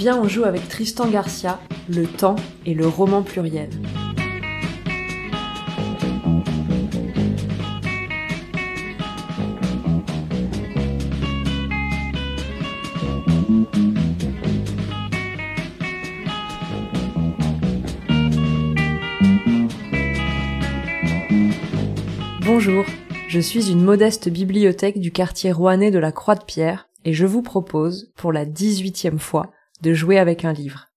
Viens, on joue avec Tristan Garcia, le temps et le roman pluriel. Bonjour, je suis une modeste bibliothèque du quartier rouennais de la Croix-de-Pierre et je vous propose, pour la dix-huitième fois, de jouer avec un livre.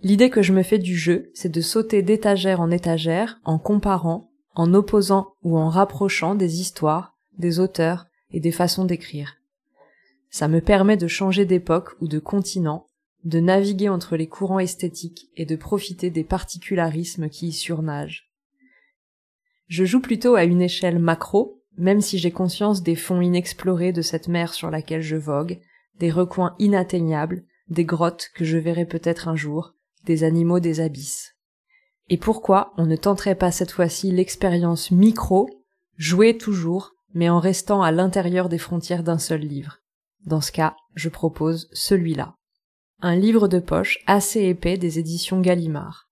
L'idée que je me fais du jeu, c'est de sauter d'étagère en étagère en comparant, en opposant ou en rapprochant des histoires, des auteurs et des façons d'écrire. Ça me permet de changer d'époque ou de continent, de naviguer entre les courants esthétiques et de profiter des particularismes qui y surnagent. Je joue plutôt à une échelle macro, même si j'ai conscience des fonds inexplorés de cette mer sur laquelle je vogue, des recoins inatteignables, des grottes que je verrai peut-être un jour, des animaux des abysses. Et pourquoi on ne tenterait pas cette fois-ci l'expérience micro, jouer toujours, mais en restant à l'intérieur des frontières d'un seul livre? Dans ce cas, je propose celui-là. Un livre de poche assez épais des éditions Gallimard.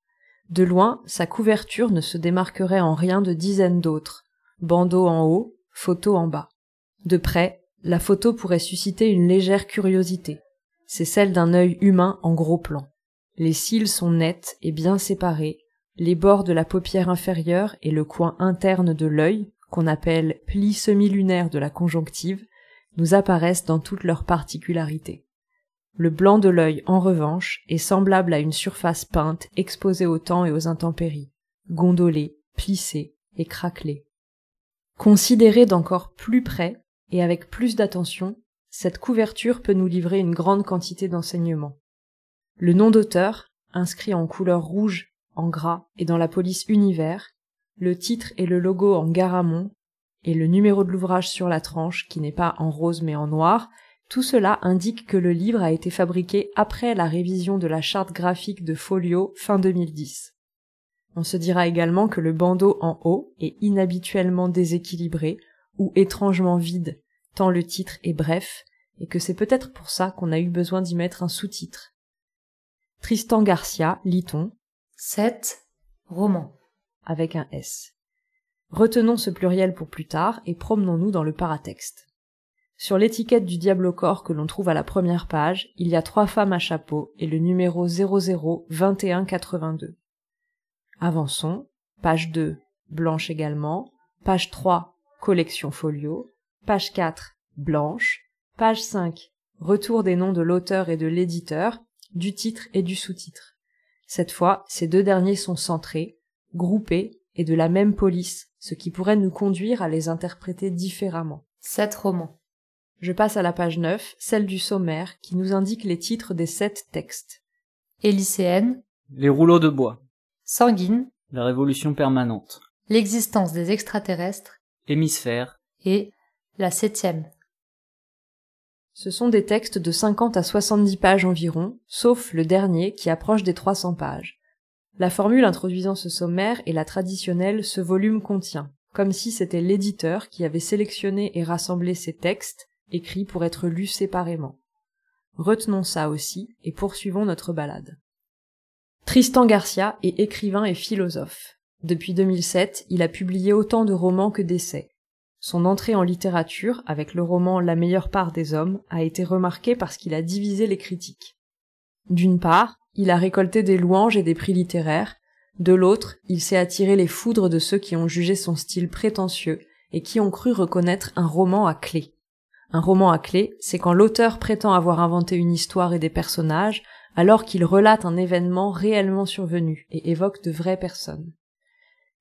De loin, sa couverture ne se démarquerait en rien de dizaines d'autres. Bandeau en haut, photo en bas. De près, la photo pourrait susciter une légère curiosité. C'est celle d'un œil humain en gros plan. Les cils sont nets et bien séparés, les bords de la paupière inférieure et le coin interne de l'œil, qu'on appelle pli semi-lunaire de la conjonctive, nous apparaissent dans toutes leurs particularités. Le blanc de l'œil, en revanche, est semblable à une surface peinte exposée au temps et aux intempéries, gondolée, plissée et craquelée. Considérée d'encore plus près et avec plus d'attention, cette couverture peut nous livrer une grande quantité d'enseignements. Le nom d'auteur, inscrit en couleur rouge, en gras et dans la police univers, le titre et le logo en garamond, et le numéro de l'ouvrage sur la tranche, qui n'est pas en rose mais en noir, tout cela indique que le livre a été fabriqué après la révision de la charte graphique de Folio fin 2010. On se dira également que le bandeau en haut est inhabituellement déséquilibré ou étrangement vide, tant le titre est bref, et que c'est peut-être pour ça qu'on a eu besoin d'y mettre un sous-titre. Tristan Garcia, lit-on. 7. Roman. Avec un S. Retenons ce pluriel pour plus tard et promenons-nous dans le paratexte. Sur l'étiquette du diable au corps que l'on trouve à la première page, il y a trois femmes à chapeau et le numéro 002182. Avançons. Page 2, blanche également. Page 3, collection folio. Page 4, blanche. Page 5, retour des noms de l'auteur et de l'éditeur, du titre et du sous-titre. Cette fois, ces deux derniers sont centrés, groupés et de la même police, ce qui pourrait nous conduire à les interpréter différemment. Sept romans. Je passe à la page 9, celle du sommaire, qui nous indique les titres des sept textes. Élyséenne, Les rouleaux de bois. Sanguine, La révolution permanente. L'existence des extraterrestres Hémisphère. et Septième. Ce sont des textes de 50 à 70 pages environ, sauf le dernier qui approche des 300 pages. La formule introduisant ce sommaire est la traditionnelle ce volume contient, comme si c'était l'éditeur qui avait sélectionné et rassemblé ces textes, écrits pour être lus séparément. Retenons ça aussi et poursuivons notre balade. Tristan Garcia est écrivain et philosophe. Depuis 2007, il a publié autant de romans que d'essais. Son entrée en littérature, avec le roman La meilleure part des hommes, a été remarquée parce qu'il a divisé les critiques. D'une part, il a récolté des louanges et des prix littéraires, de l'autre, il s'est attiré les foudres de ceux qui ont jugé son style prétentieux et qui ont cru reconnaître un roman à clé. Un roman à clé, c'est quand l'auteur prétend avoir inventé une histoire et des personnages, alors qu'il relate un événement réellement survenu et évoque de vraies personnes.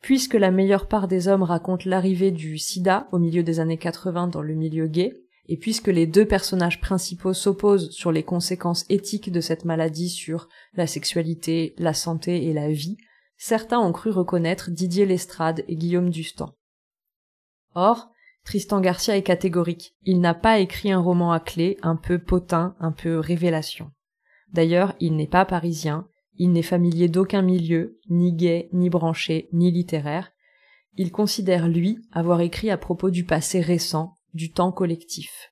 Puisque la meilleure part des hommes raconte l'arrivée du sida au milieu des années 80 dans le milieu gay, et puisque les deux personnages principaux s'opposent sur les conséquences éthiques de cette maladie sur la sexualité, la santé et la vie, certains ont cru reconnaître Didier Lestrade et Guillaume Dustan. Or, Tristan Garcia est catégorique. Il n'a pas écrit un roman à clé, un peu potin, un peu révélation. D'ailleurs, il n'est pas parisien, il n'est familier d'aucun milieu, ni gay, ni branché, ni littéraire. Il considère, lui, avoir écrit à propos du passé récent, du temps collectif.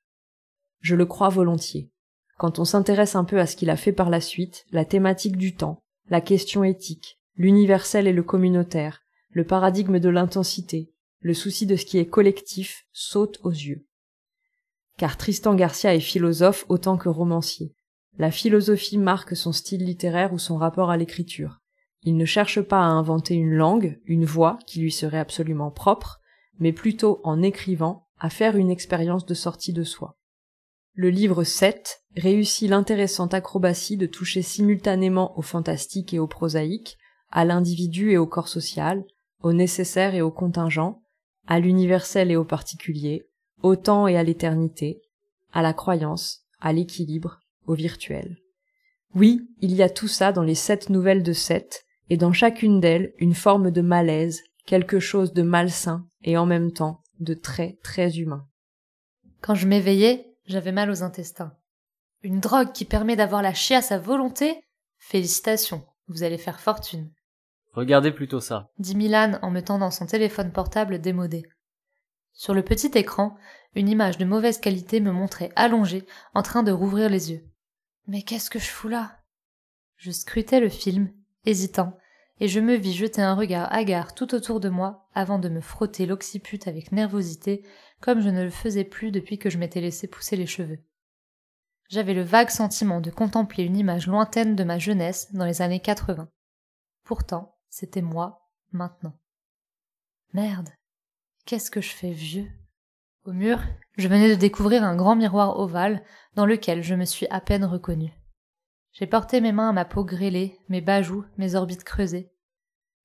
Je le crois volontiers. Quand on s'intéresse un peu à ce qu'il a fait par la suite, la thématique du temps, la question éthique, l'universel et le communautaire, le paradigme de l'intensité, le souci de ce qui est collectif saute aux yeux. Car Tristan Garcia est philosophe autant que romancier. La philosophie marque son style littéraire ou son rapport à l'écriture. Il ne cherche pas à inventer une langue, une voix qui lui serait absolument propre, mais plutôt en écrivant à faire une expérience de sortie de soi. Le livre 7 réussit l'intéressante acrobatie de toucher simultanément au fantastique et au prosaïque, à l'individu et au corps social, au nécessaire et au contingent, à l'universel et au particulier, au temps et à l'éternité, à la croyance, à l'équilibre, au virtuel. Oui, il y a tout ça dans les sept nouvelles de Seth, et dans chacune d'elles une forme de malaise, quelque chose de malsain et en même temps de très très humain. Quand je m'éveillais, j'avais mal aux intestins. Une drogue qui permet d'avoir la chiasse à volonté? Félicitations, vous allez faire fortune. Regardez plutôt ça. Dit Milan en me tendant son téléphone portable démodé. Sur le petit écran, une image de mauvaise qualité me montrait allongée, en train de rouvrir les yeux. Mais qu'est-ce que je fous là? Je scrutais le film, hésitant, et je me vis jeter un regard hagard tout autour de moi avant de me frotter l'occiput avec nervosité comme je ne le faisais plus depuis que je m'étais laissé pousser les cheveux. J'avais le vague sentiment de contempler une image lointaine de ma jeunesse dans les années 80. Pourtant, c'était moi, maintenant. Merde. Qu'est-ce que je fais vieux? Au mur, je venais de découvrir un grand miroir ovale dans lequel je me suis à peine reconnu. J'ai porté mes mains à ma peau grêlée, mes bajoux, mes orbites creusées.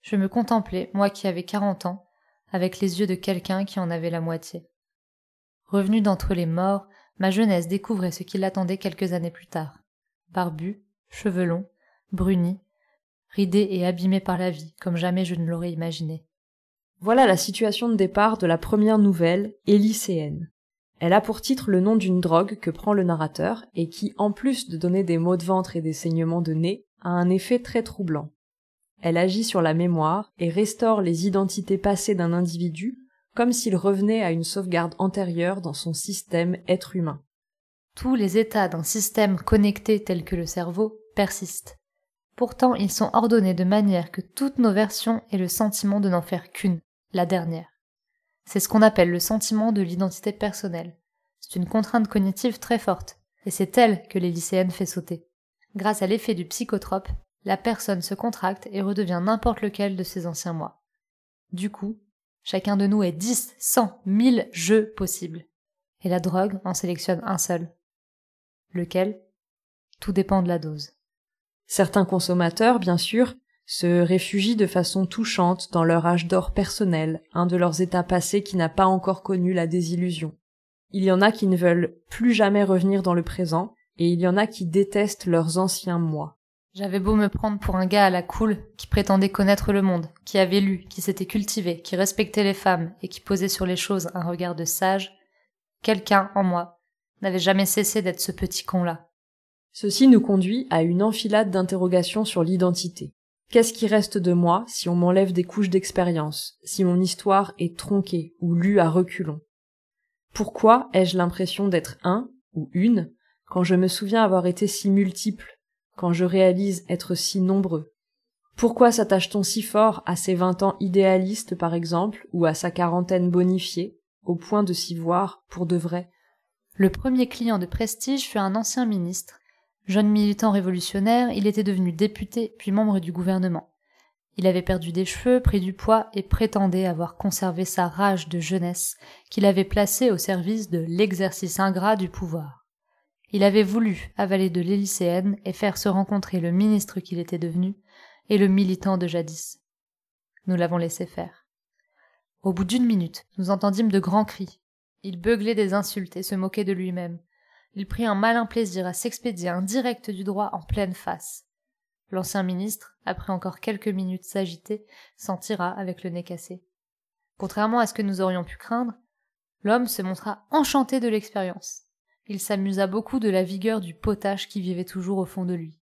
Je me contemplais, moi qui avais quarante ans, avec les yeux de quelqu'un qui en avait la moitié. Revenu d'entre les morts, ma jeunesse découvrait ce qui l'attendait quelques années plus tard. Barbu, cheveux longs, bruni, ridé et abîmé par la vie, comme jamais je ne l'aurais imaginé. Voilà la situation de départ de la première nouvelle, Élyséenne. Elle a pour titre le nom d'une drogue que prend le narrateur et qui, en plus de donner des maux de ventre et des saignements de nez, a un effet très troublant. Elle agit sur la mémoire et restaure les identités passées d'un individu comme s'il revenait à une sauvegarde antérieure dans son système être humain. Tous les états d'un système connecté tel que le cerveau persistent. Pourtant, ils sont ordonnés de manière que toutes nos versions aient le sentiment de n'en faire qu'une, la dernière. C'est ce qu'on appelle le sentiment de l'identité personnelle. C'est une contrainte cognitive très forte, et c'est elle que les lycéennes fait sauter. Grâce à l'effet du psychotrope, la personne se contracte et redevient n'importe lequel de ses anciens moi. Du coup, chacun de nous est dix, cent, mille jeux possibles. Et la drogue en sélectionne un seul. Lequel? Tout dépend de la dose. Certains consommateurs, bien sûr, se réfugient de façon touchante dans leur âge d'or personnel, un de leurs états passés qui n'a pas encore connu la désillusion. Il y en a qui ne veulent plus jamais revenir dans le présent, et il y en a qui détestent leurs anciens moi. J'avais beau me prendre pour un gars à la cool, qui prétendait connaître le monde, qui avait lu, qui s'était cultivé, qui respectait les femmes et qui posait sur les choses un regard de sage, quelqu'un en moi n'avait jamais cessé d'être ce petit con-là. Ceci nous conduit à une enfilade d'interrogations sur l'identité. Qu'est-ce qui reste de moi si on m'enlève des couches d'expérience, si mon histoire est tronquée ou lue à reculons? Pourquoi ai-je l'impression d'être un ou une quand je me souviens avoir été si multiple, quand je réalise être si nombreux? Pourquoi s'attache-t-on si fort à ses vingt ans idéalistes par exemple, ou à sa quarantaine bonifiée, au point de s'y voir pour de vrai? Le premier client de prestige fut un ancien ministre, Jeune militant révolutionnaire, il était devenu député puis membre du gouvernement. Il avait perdu des cheveux, pris du poids et prétendait avoir conservé sa rage de jeunesse qu'il avait placée au service de l'exercice ingrat du pouvoir. Il avait voulu avaler de l'Élyséenne et faire se rencontrer le ministre qu'il était devenu et le militant de jadis. Nous l'avons laissé faire. Au bout d'une minute, nous entendîmes de grands cris. Il beuglait des insultes et se moquait de lui-même. Il prit un malin plaisir à s'expédier un direct du droit en pleine face. L'ancien ministre, après encore quelques minutes s'agiter, s'en tira avec le nez cassé. Contrairement à ce que nous aurions pu craindre, l'homme se montra enchanté de l'expérience. Il s'amusa beaucoup de la vigueur du potage qui vivait toujours au fond de lui.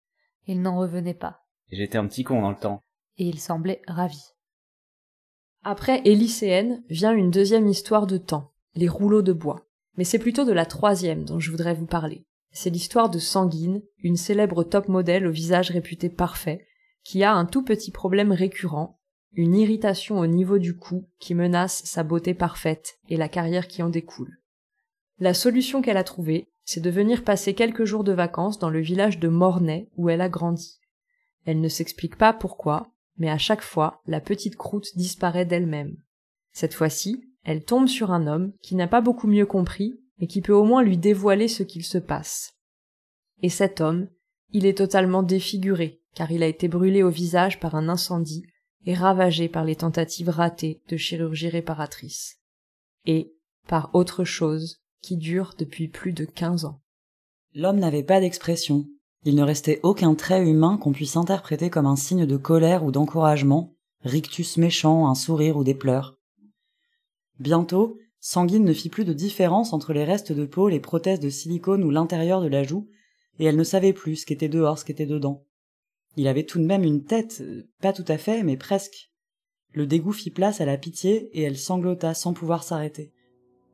Il n'en revenait pas. J'étais un petit con dans le temps. Et il semblait ravi. Après Élyséenne vient une deuxième histoire de temps, les rouleaux de bois mais c'est plutôt de la troisième dont je voudrais vous parler. C'est l'histoire de Sanguine, une célèbre top modèle au visage réputé parfait, qui a un tout petit problème récurrent, une irritation au niveau du cou qui menace sa beauté parfaite et la carrière qui en découle. La solution qu'elle a trouvée, c'est de venir passer quelques jours de vacances dans le village de Mornay où elle a grandi. Elle ne s'explique pas pourquoi, mais à chaque fois, la petite croûte disparaît d'elle-même. Cette fois-ci, elle tombe sur un homme qui n'a pas beaucoup mieux compris, mais qui peut au moins lui dévoiler ce qu'il se passe. Et cet homme, il est totalement défiguré, car il a été brûlé au visage par un incendie et ravagé par les tentatives ratées de chirurgie réparatrice. Et par autre chose qui dure depuis plus de quinze ans. L'homme n'avait pas d'expression. Il ne restait aucun trait humain qu'on puisse interpréter comme un signe de colère ou d'encouragement, rictus méchant, un sourire ou des pleurs. Bientôt, Sanguine ne fit plus de différence entre les restes de peau, les prothèses de silicone ou l'intérieur de la joue, et elle ne savait plus ce qu'était dehors, ce qu'était dedans. Il avait tout de même une tête, euh, pas tout à fait, mais presque. Le dégoût fit place à la pitié, et elle sanglota sans pouvoir s'arrêter.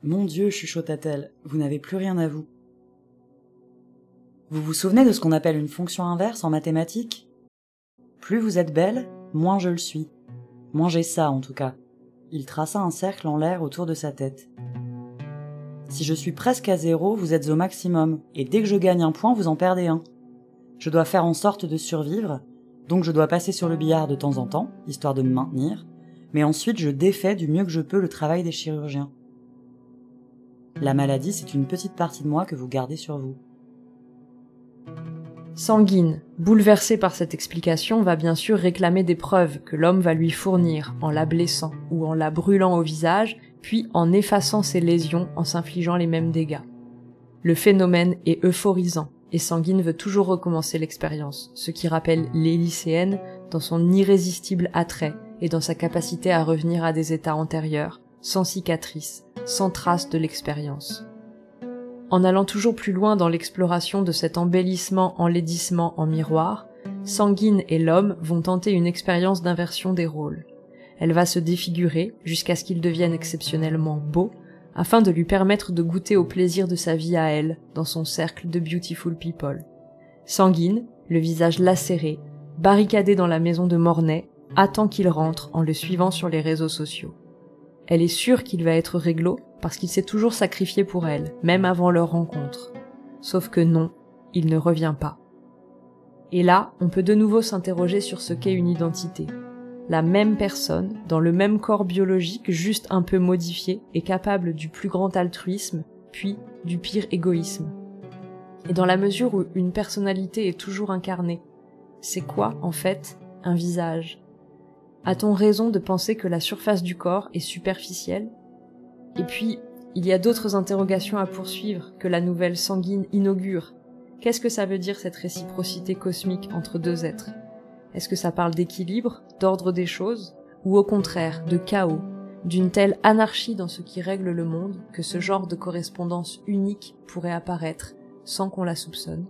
Mon Dieu, chuchota-t-elle, vous n'avez plus rien à vous. Vous vous souvenez de ce qu'on appelle une fonction inverse en mathématiques? Plus vous êtes belle, moins je le suis. Moins j'ai ça, en tout cas. Il traça un cercle en l'air autour de sa tête. Si je suis presque à zéro, vous êtes au maximum, et dès que je gagne un point, vous en perdez un. Je dois faire en sorte de survivre, donc je dois passer sur le billard de temps en temps, histoire de me maintenir, mais ensuite je défais du mieux que je peux le travail des chirurgiens. La maladie, c'est une petite partie de moi que vous gardez sur vous. Sanguine, bouleversée par cette explication, va bien sûr réclamer des preuves que l'homme va lui fournir en la blessant ou en la brûlant au visage, puis en effaçant ses lésions en s'infligeant les mêmes dégâts. Le phénomène est euphorisant, et Sanguine veut toujours recommencer l'expérience, ce qui rappelle les dans son irrésistible attrait et dans sa capacité à revenir à des états antérieurs, sans cicatrice, sans trace de l'expérience. En allant toujours plus loin dans l'exploration de cet embellissement enlaidissement en miroir, Sanguine et l'homme vont tenter une expérience d'inversion des rôles. Elle va se défigurer jusqu'à ce qu'il devienne exceptionnellement beau, afin de lui permettre de goûter au plaisir de sa vie à elle, dans son cercle de beautiful people. Sanguine, le visage lacéré, barricadé dans la maison de Mornay, attend qu'il rentre en le suivant sur les réseaux sociaux. Elle est sûre qu'il va être réglo parce qu'il s'est toujours sacrifié pour elle, même avant leur rencontre. Sauf que non, il ne revient pas. Et là, on peut de nouveau s'interroger sur ce qu'est une identité la même personne, dans le même corps biologique, juste un peu modifié, est capable du plus grand altruisme, puis du pire égoïsme. Et dans la mesure où une personnalité est toujours incarnée, c'est quoi, en fait, un visage? A-t-on raison de penser que la surface du corps est superficielle? Et puis, il y a d'autres interrogations à poursuivre que la nouvelle sanguine inaugure. Qu'est-ce que ça veut dire cette réciprocité cosmique entre deux êtres? Est-ce que ça parle d'équilibre, d'ordre des choses, ou au contraire de chaos, d'une telle anarchie dans ce qui règle le monde que ce genre de correspondance unique pourrait apparaître sans qu'on la soupçonne?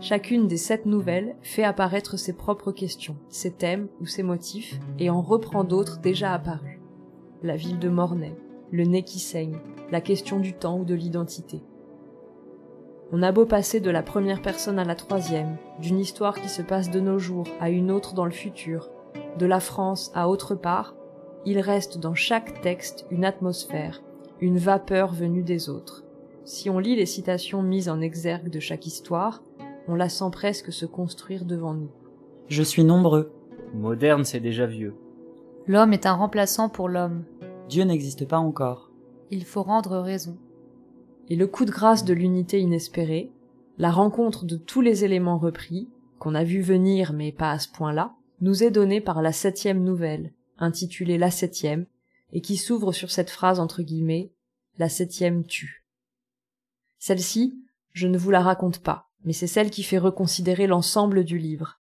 Chacune des sept nouvelles fait apparaître ses propres questions, ses thèmes ou ses motifs, et en reprend d'autres déjà apparus. La ville de Mornay, le nez qui saigne, la question du temps ou de l'identité. On a beau passer de la première personne à la troisième, d'une histoire qui se passe de nos jours à une autre dans le futur, de la France à autre part, il reste dans chaque texte une atmosphère, une vapeur venue des autres. Si on lit les citations mises en exergue de chaque histoire, on la sent presque se construire devant nous. Je suis nombreux. Moderne, c'est déjà vieux. L'homme est un remplaçant pour l'homme. Dieu n'existe pas encore. Il faut rendre raison et le coup de grâce de l'unité inespérée, la rencontre de tous les éléments repris, qu'on a vu venir mais pas à ce point-là, nous est donné par la septième nouvelle, intitulée La septième, et qui s'ouvre sur cette phrase entre guillemets La septième tue. Celle-ci, je ne vous la raconte pas, mais c'est celle qui fait reconsidérer l'ensemble du livre.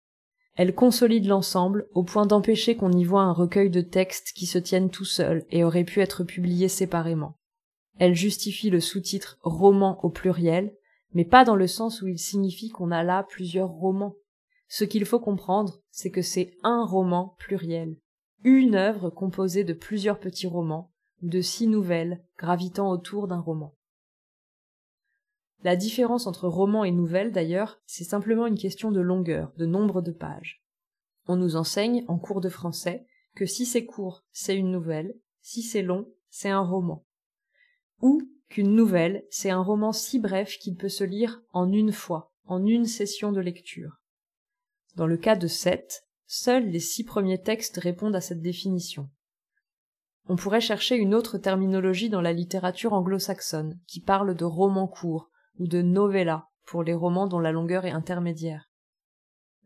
Elle consolide l'ensemble au point d'empêcher qu'on y voit un recueil de textes qui se tiennent tout seuls et auraient pu être publiés séparément. Elle justifie le sous-titre roman au pluriel, mais pas dans le sens où il signifie qu'on a là plusieurs romans. Ce qu'il faut comprendre, c'est que c'est un roman pluriel, une œuvre composée de plusieurs petits romans, de six nouvelles gravitant autour d'un roman. La différence entre roman et nouvelle, d'ailleurs, c'est simplement une question de longueur, de nombre de pages. On nous enseigne, en cours de français, que si c'est court, c'est une nouvelle, si c'est long, c'est un roman. Ou qu'une nouvelle, c'est un roman si bref qu'il peut se lire en une fois, en une session de lecture. Dans le cas de Seth, seuls les six premiers textes répondent à cette définition. On pourrait chercher une autre terminologie dans la littérature anglo-saxonne, qui parle de roman court, ou de novella pour les romans dont la longueur est intermédiaire.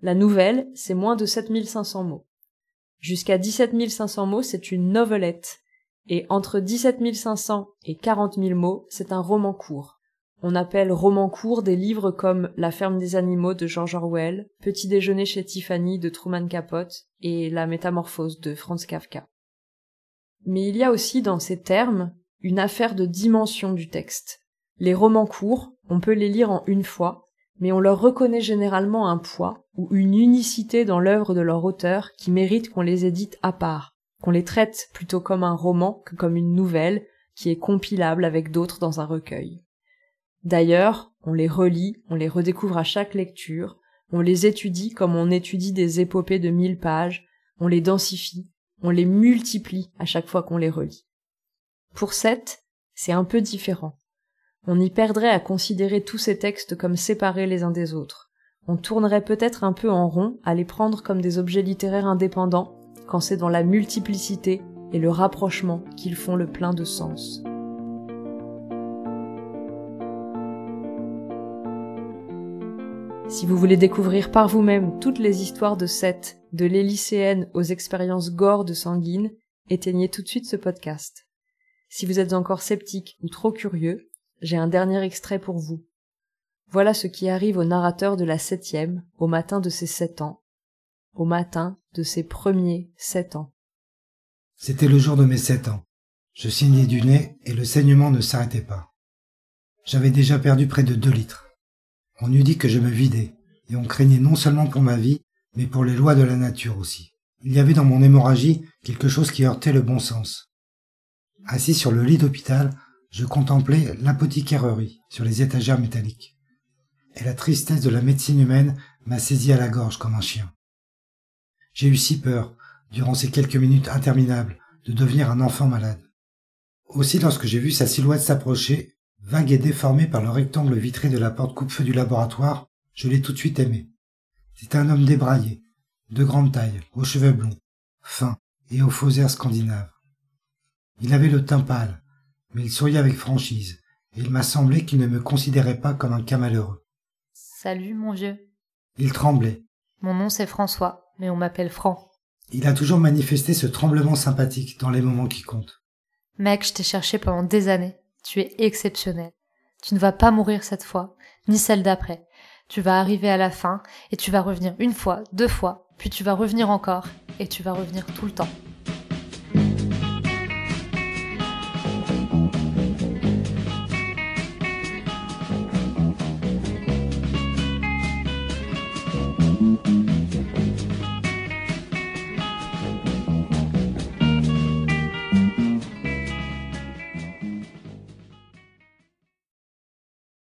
La nouvelle, c'est moins de 7500 mots. Jusqu'à 17 500 mots, c'est une novelette, et entre 17 500 et 40 000 mots, c'est un roman court. On appelle roman court des livres comme La ferme des animaux de George Orwell, Petit déjeuner chez Tiffany de Truman Capote et La métamorphose de Franz Kafka. Mais il y a aussi dans ces termes une affaire de dimension du texte. Les romans courts, on peut les lire en une fois, mais on leur reconnaît généralement un poids ou une unicité dans l'œuvre de leur auteur qui mérite qu'on les édite à part, qu'on les traite plutôt comme un roman que comme une nouvelle qui est compilable avec d'autres dans un recueil. D'ailleurs, on les relit, on les redécouvre à chaque lecture, on les étudie comme on étudie des épopées de mille pages, on les densifie, on les multiplie à chaque fois qu'on les relit. Pour Seth, c'est un peu différent. On y perdrait à considérer tous ces textes comme séparés les uns des autres. On tournerait peut-être un peu en rond à les prendre comme des objets littéraires indépendants, quand c'est dans la multiplicité et le rapprochement qu'ils font le plein de sens. Si vous voulez découvrir par vous-même toutes les histoires de Seth, de l'Élyséenne aux expériences gore de sanguine, éteignez tout de suite ce podcast. Si vous êtes encore sceptique ou trop curieux, j'ai un dernier extrait pour vous. Voilà ce qui arrive au narrateur de la septième au matin de ses sept ans, au matin de ses premiers sept ans. C'était le jour de mes sept ans. Je saignais du nez et le saignement ne s'arrêtait pas. J'avais déjà perdu près de deux litres. On eût dit que je me vidais, et on craignait non seulement pour ma vie, mais pour les lois de la nature aussi. Il y avait dans mon hémorragie quelque chose qui heurtait le bon sens. Assis sur le lit d'hôpital, je contemplais l'apothicairerie sur les étagères métalliques. Et la tristesse de la médecine humaine m'a saisi à la gorge comme un chien. J'ai eu si peur, durant ces quelques minutes interminables, de devenir un enfant malade. Aussi lorsque j'ai vu sa silhouette s'approcher, vague et déformée par le rectangle vitré de la porte coupe-feu du laboratoire, je l'ai tout de suite aimé. C'était un homme débraillé, de grande taille, aux cheveux blonds, fins et aux faux airs scandinaves. Il avait le teint pâle, mais il souriait avec franchise, et il m'a semblé qu'il ne me considérait pas comme un cas malheureux. Salut, mon vieux. Il tremblait. Mon nom c'est François, mais on m'appelle Franc. Il a toujours manifesté ce tremblement sympathique dans les moments qui comptent. Mec, je t'ai cherché pendant des années. Tu es exceptionnel. Tu ne vas pas mourir cette fois, ni celle d'après. Tu vas arriver à la fin, et tu vas revenir une fois, deux fois, puis tu vas revenir encore, et tu vas revenir tout le temps.